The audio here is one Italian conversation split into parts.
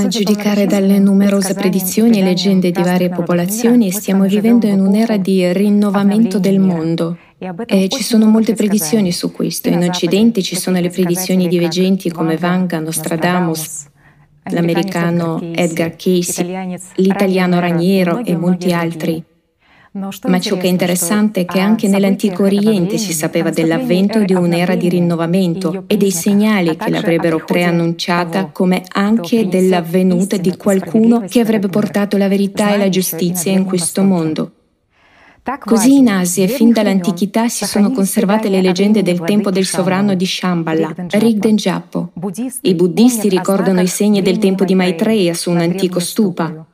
A giudicare dalle numerose predizioni e leggende di varie popolazioni, stiamo vivendo in un'era di rinnovamento del mondo. E ci sono molte predizioni su questo. In Occidente ci sono le predizioni di veggenti come Vanga, Nostradamus, l'americano Edgar Cayce, l'italiano Raniero e molti altri. Ma ciò che è interessante è che anche nell'antico Oriente si sapeva dell'avvento di un'era di rinnovamento e dei segnali che l'avrebbero preannunciata, come anche dell'avvenuta di qualcuno che avrebbe portato la verità e la giustizia in questo mondo. Così in Asia, fin dall'antichità, si sono conservate le leggende del tempo del sovrano di Shambhala, Rigdenjappo. I buddisti ricordano i segni del tempo di Maitreya su un antico stupa.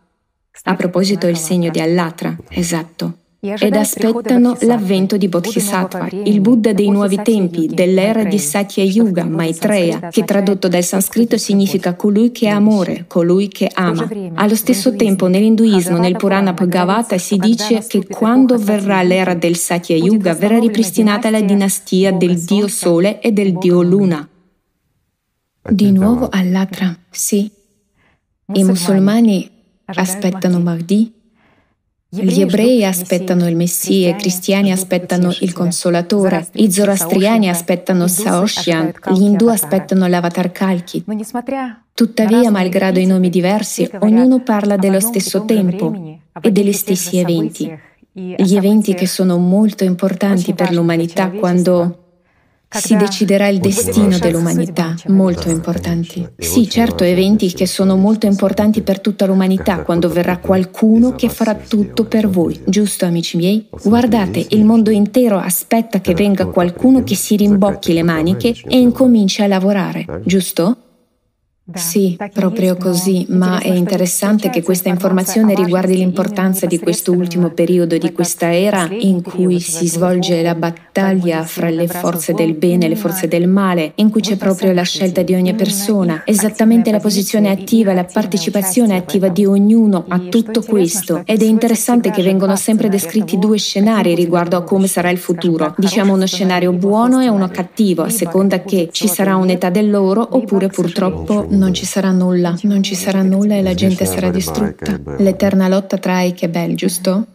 A proposito, il segno di Allatra, esatto. Ed aspettano l'avvento di Bodhisattva, il Buddha dei nuovi tempi, dell'era di Satya Yuga, Maitreya, che tradotto dal sanscrito significa colui che è amore, colui che ama. Allo stesso tempo, nell'induismo, nel Purana Bhagavata, si dice che quando verrà l'era del Satya Yuga, verrà ripristinata la dinastia del dio Sole e del dio Luna. Di nuovo Allatra, sì. I musulmani aspettano Mahdi, gli ebrei aspettano il Messia, i cristiani aspettano il Consolatore, i zoroastriani aspettano Saoshian, gli indù aspettano l'Avatar Kalki. Tuttavia, malgrado i nomi diversi, ognuno parla dello stesso tempo e degli stessi eventi. Gli eventi che sono molto importanti per l'umanità quando si deciderà il destino dell'umanità, molto importanti. Sì, certo, eventi che sono molto importanti per tutta l'umanità, quando verrà qualcuno che farà tutto per voi, giusto amici miei? Guardate, il mondo intero aspetta che venga qualcuno che si rimbocchi le maniche e incominci a lavorare, giusto? Sì, proprio così, ma è interessante che questa informazione riguardi l'importanza di questo ultimo periodo, di questa era in cui si svolge la battaglia fra le forze del bene e le forze del male, in cui c'è proprio la scelta di ogni persona, esattamente la posizione attiva, la partecipazione attiva di ognuno a tutto questo. Ed è interessante che vengono sempre descritti due scenari riguardo a come sarà il futuro. Diciamo uno scenario buono e uno cattivo, a seconda che ci sarà un'età dell'oro oppure purtroppo non ci sarà nulla, non ci sarà nulla e la gente sarà distrutta. L'eterna lotta tra Ike e Bel, giusto?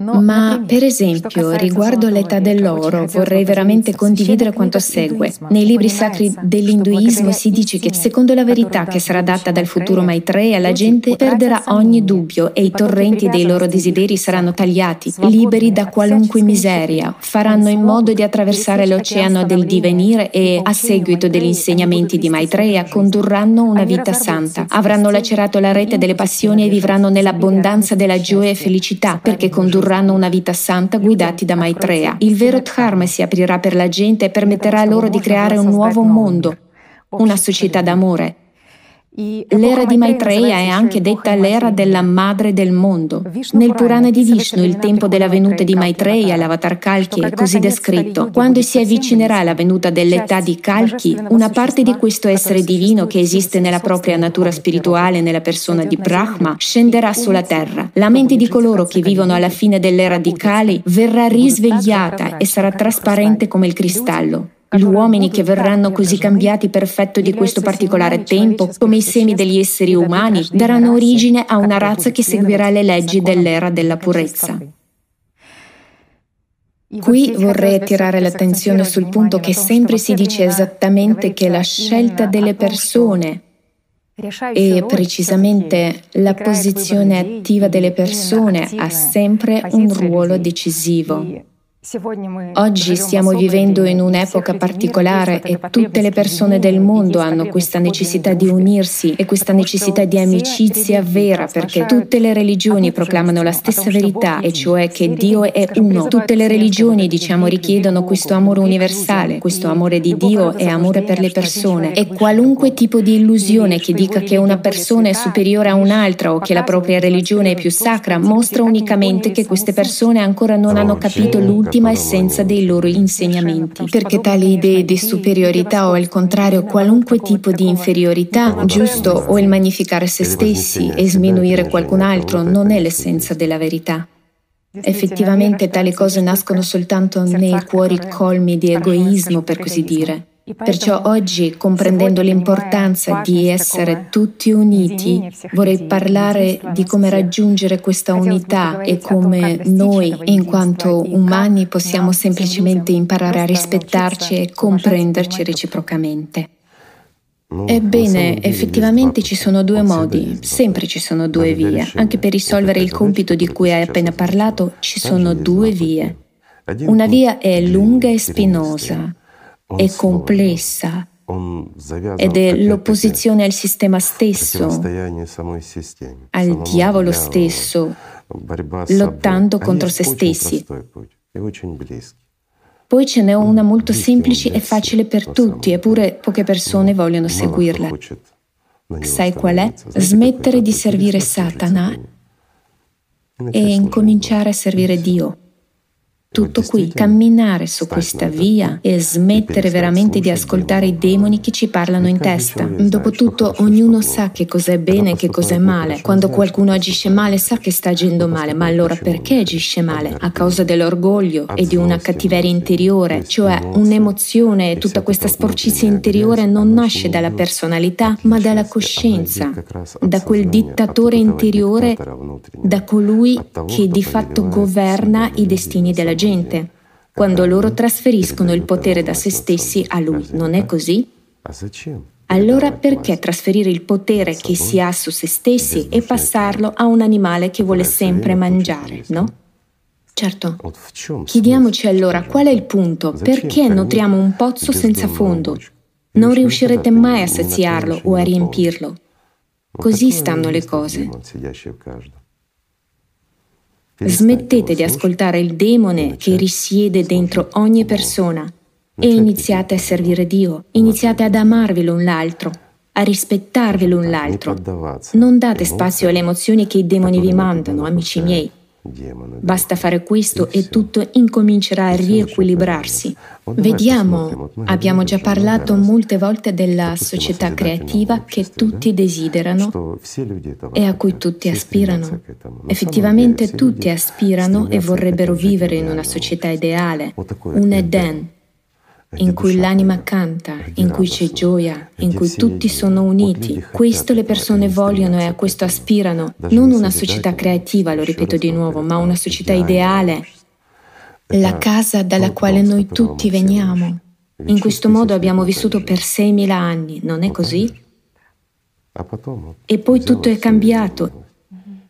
Ma, per esempio, riguardo l'età dell'oro, vorrei veramente condividere quanto segue. Nei libri sacri dell'induismo si dice che, secondo la verità che sarà data dal futuro Maitreya, la gente perderà ogni dubbio e i torrenti dei loro desideri saranno tagliati, liberi da qualunque miseria, faranno in modo di attraversare l'oceano del divenire e, a seguito degli insegnamenti di Maitreya, condurranno una vita santa. Avranno lacerato la rete delle passioni e vivranno nell'abbondanza della gioia e felicità, perché condurranno condurranno una vita santa guidati da Maitreya. Il vero Dharma si aprirà per la gente e permetterà loro di creare un nuovo mondo, una società d'amore, L'era di Maitreya è anche detta l'era della madre del mondo. Nel Purana di Vishnu il tempo della venuta di Maitreya, l'avatar Kalki, è così descritto. Quando si avvicinerà la venuta dell'età di Kalki, una parte di questo essere divino che esiste nella propria natura spirituale, nella persona di Brahma, scenderà sulla terra. La mente di coloro che vivono alla fine dell'era di Kali verrà risvegliata e sarà trasparente come il cristallo. Gli uomini che verranno così cambiati per effetto di questo particolare tempo, come i semi degli esseri umani, daranno origine a una razza che seguirà le leggi dell'era della purezza. Qui vorrei attirare l'attenzione sul punto che sempre si dice esattamente che la scelta delle persone e precisamente la posizione attiva delle persone ha sempre un ruolo decisivo. Oggi stiamo vivendo in un'epoca particolare e tutte le persone del mondo hanno questa necessità di unirsi e questa necessità di amicizia vera perché tutte le religioni proclamano la stessa verità e cioè che Dio è uno. Tutte le religioni, diciamo, richiedono questo amore universale, questo amore di Dio e amore per le persone. e qualunque tipo di illusione che dica che una persona è superiore a un'altra o che la propria religione è più sacra mostra unicamente che queste persone ancora non hanno capito l'ultimo l'ultima essenza dei loro insegnamenti, perché tali idee di superiorità o al contrario qualunque tipo di inferiorità, giusto o il magnificare se stessi e sminuire qualcun altro non è l'essenza della verità. Effettivamente tali cose nascono soltanto nei cuori colmi di egoismo, per così dire. Perciò oggi, comprendendo l'importanza di essere tutti uniti, vorrei parlare di come raggiungere questa unità e come noi, in quanto umani, possiamo semplicemente imparare a rispettarci e comprenderci reciprocamente. Ebbene, effettivamente ci sono due modi, sempre ci sono due vie. Anche per risolvere il compito di cui hai appena parlato, ci sono due vie. Una via è lunga e spinosa, è complessa ed è l'opposizione al sistema stesso, al diavolo stesso, lottando contro se stessi. Poi ce n'è una molto semplice e facile per tutti, eppure poche persone vogliono seguirla. Sai qual è? Smettere di servire Satana e incominciare a servire Dio. Tutto qui, camminare su questa via e smettere veramente di ascoltare i demoni che ci parlano in testa. Dopotutto ognuno sa che cos'è bene e che cos'è male. Quando qualcuno agisce male sa che sta agendo male, ma allora perché agisce male? A causa dell'orgoglio e di una cattiveria interiore, cioè un'emozione e tutta questa sporcizia interiore non nasce dalla personalità, ma dalla coscienza, da quel dittatore interiore, da colui che di fatto governa i destini della gente, quando loro trasferiscono il potere da se stessi a lui. Non è così? Allora perché trasferire il potere che si ha su se stessi e passarlo a un animale che vuole sempre mangiare, no? Certo. Chiediamoci allora qual è il punto, perché nutriamo un pozzo senza fondo? Non riuscirete mai a saziarlo o a riempirlo. Così stanno le cose. Smettete di ascoltare il demone che risiede dentro ogni persona e iniziate a servire Dio, iniziate ad amarvi l'un l'altro, a rispettarvi l'un l'altro. Non date spazio alle emozioni che i demoni vi mandano, amici miei. Basta fare questo e tutto incomincerà a riequilibrarsi. Vediamo, abbiamo già parlato molte volte della società creativa che tutti desiderano e a cui tutti aspirano. Effettivamente tutti aspirano e vorrebbero vivere in una società ideale, un Eden, in cui l'anima canta, in cui c'è gioia, in cui tutti sono uniti. Questo le persone vogliono e a questo aspirano. Non una società creativa, lo ripeto di nuovo, ma una società ideale. La casa dalla quale noi tutti veniamo. In questo modo abbiamo vissuto per 6.000 anni, non è così? E poi tutto è cambiato.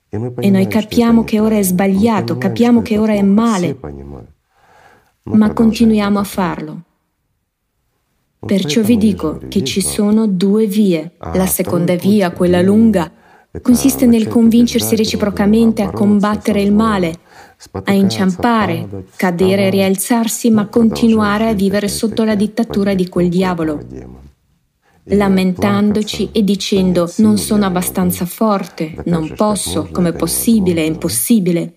E noi capiamo che ora è sbagliato, capiamo che ora è male, ma continuiamo a farlo. Perciò vi dico che ci sono due vie. La seconda via, quella lunga, consiste nel convincersi reciprocamente a combattere il male, a inciampare, cadere e rialzarsi, ma continuare a vivere sotto la dittatura di quel diavolo, lamentandoci e dicendo non sono abbastanza forte, non posso, com'è possibile, è impossibile.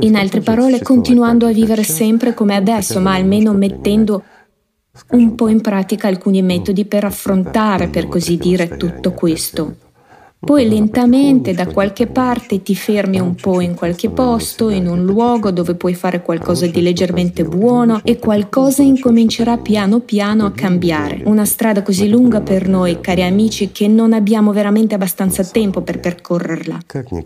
In altre parole, continuando a vivere sempre come adesso, ma almeno mettendo un po' in pratica alcuni metodi per affrontare, per così dire, tutto questo. Poi lentamente da qualche parte ti fermi un po' in qualche posto, in un luogo dove puoi fare qualcosa di leggermente buono e qualcosa incomincerà piano piano a cambiare. Una strada così lunga per noi, cari amici, che non abbiamo veramente abbastanza tempo per percorrerla.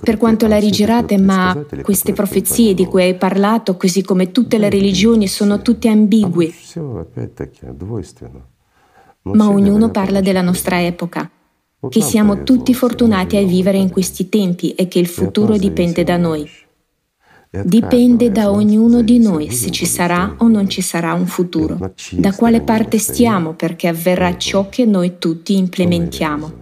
Per quanto la rigirate, ma queste profezie di cui hai parlato, così come tutte le religioni, sono tutte ambigui. Ma ognuno parla della nostra epoca che siamo tutti fortunati a vivere in questi tempi e che il futuro dipende da noi. Dipende da ognuno di noi se ci sarà o non ci sarà un futuro, da quale parte stiamo perché avverrà ciò che noi tutti implementiamo.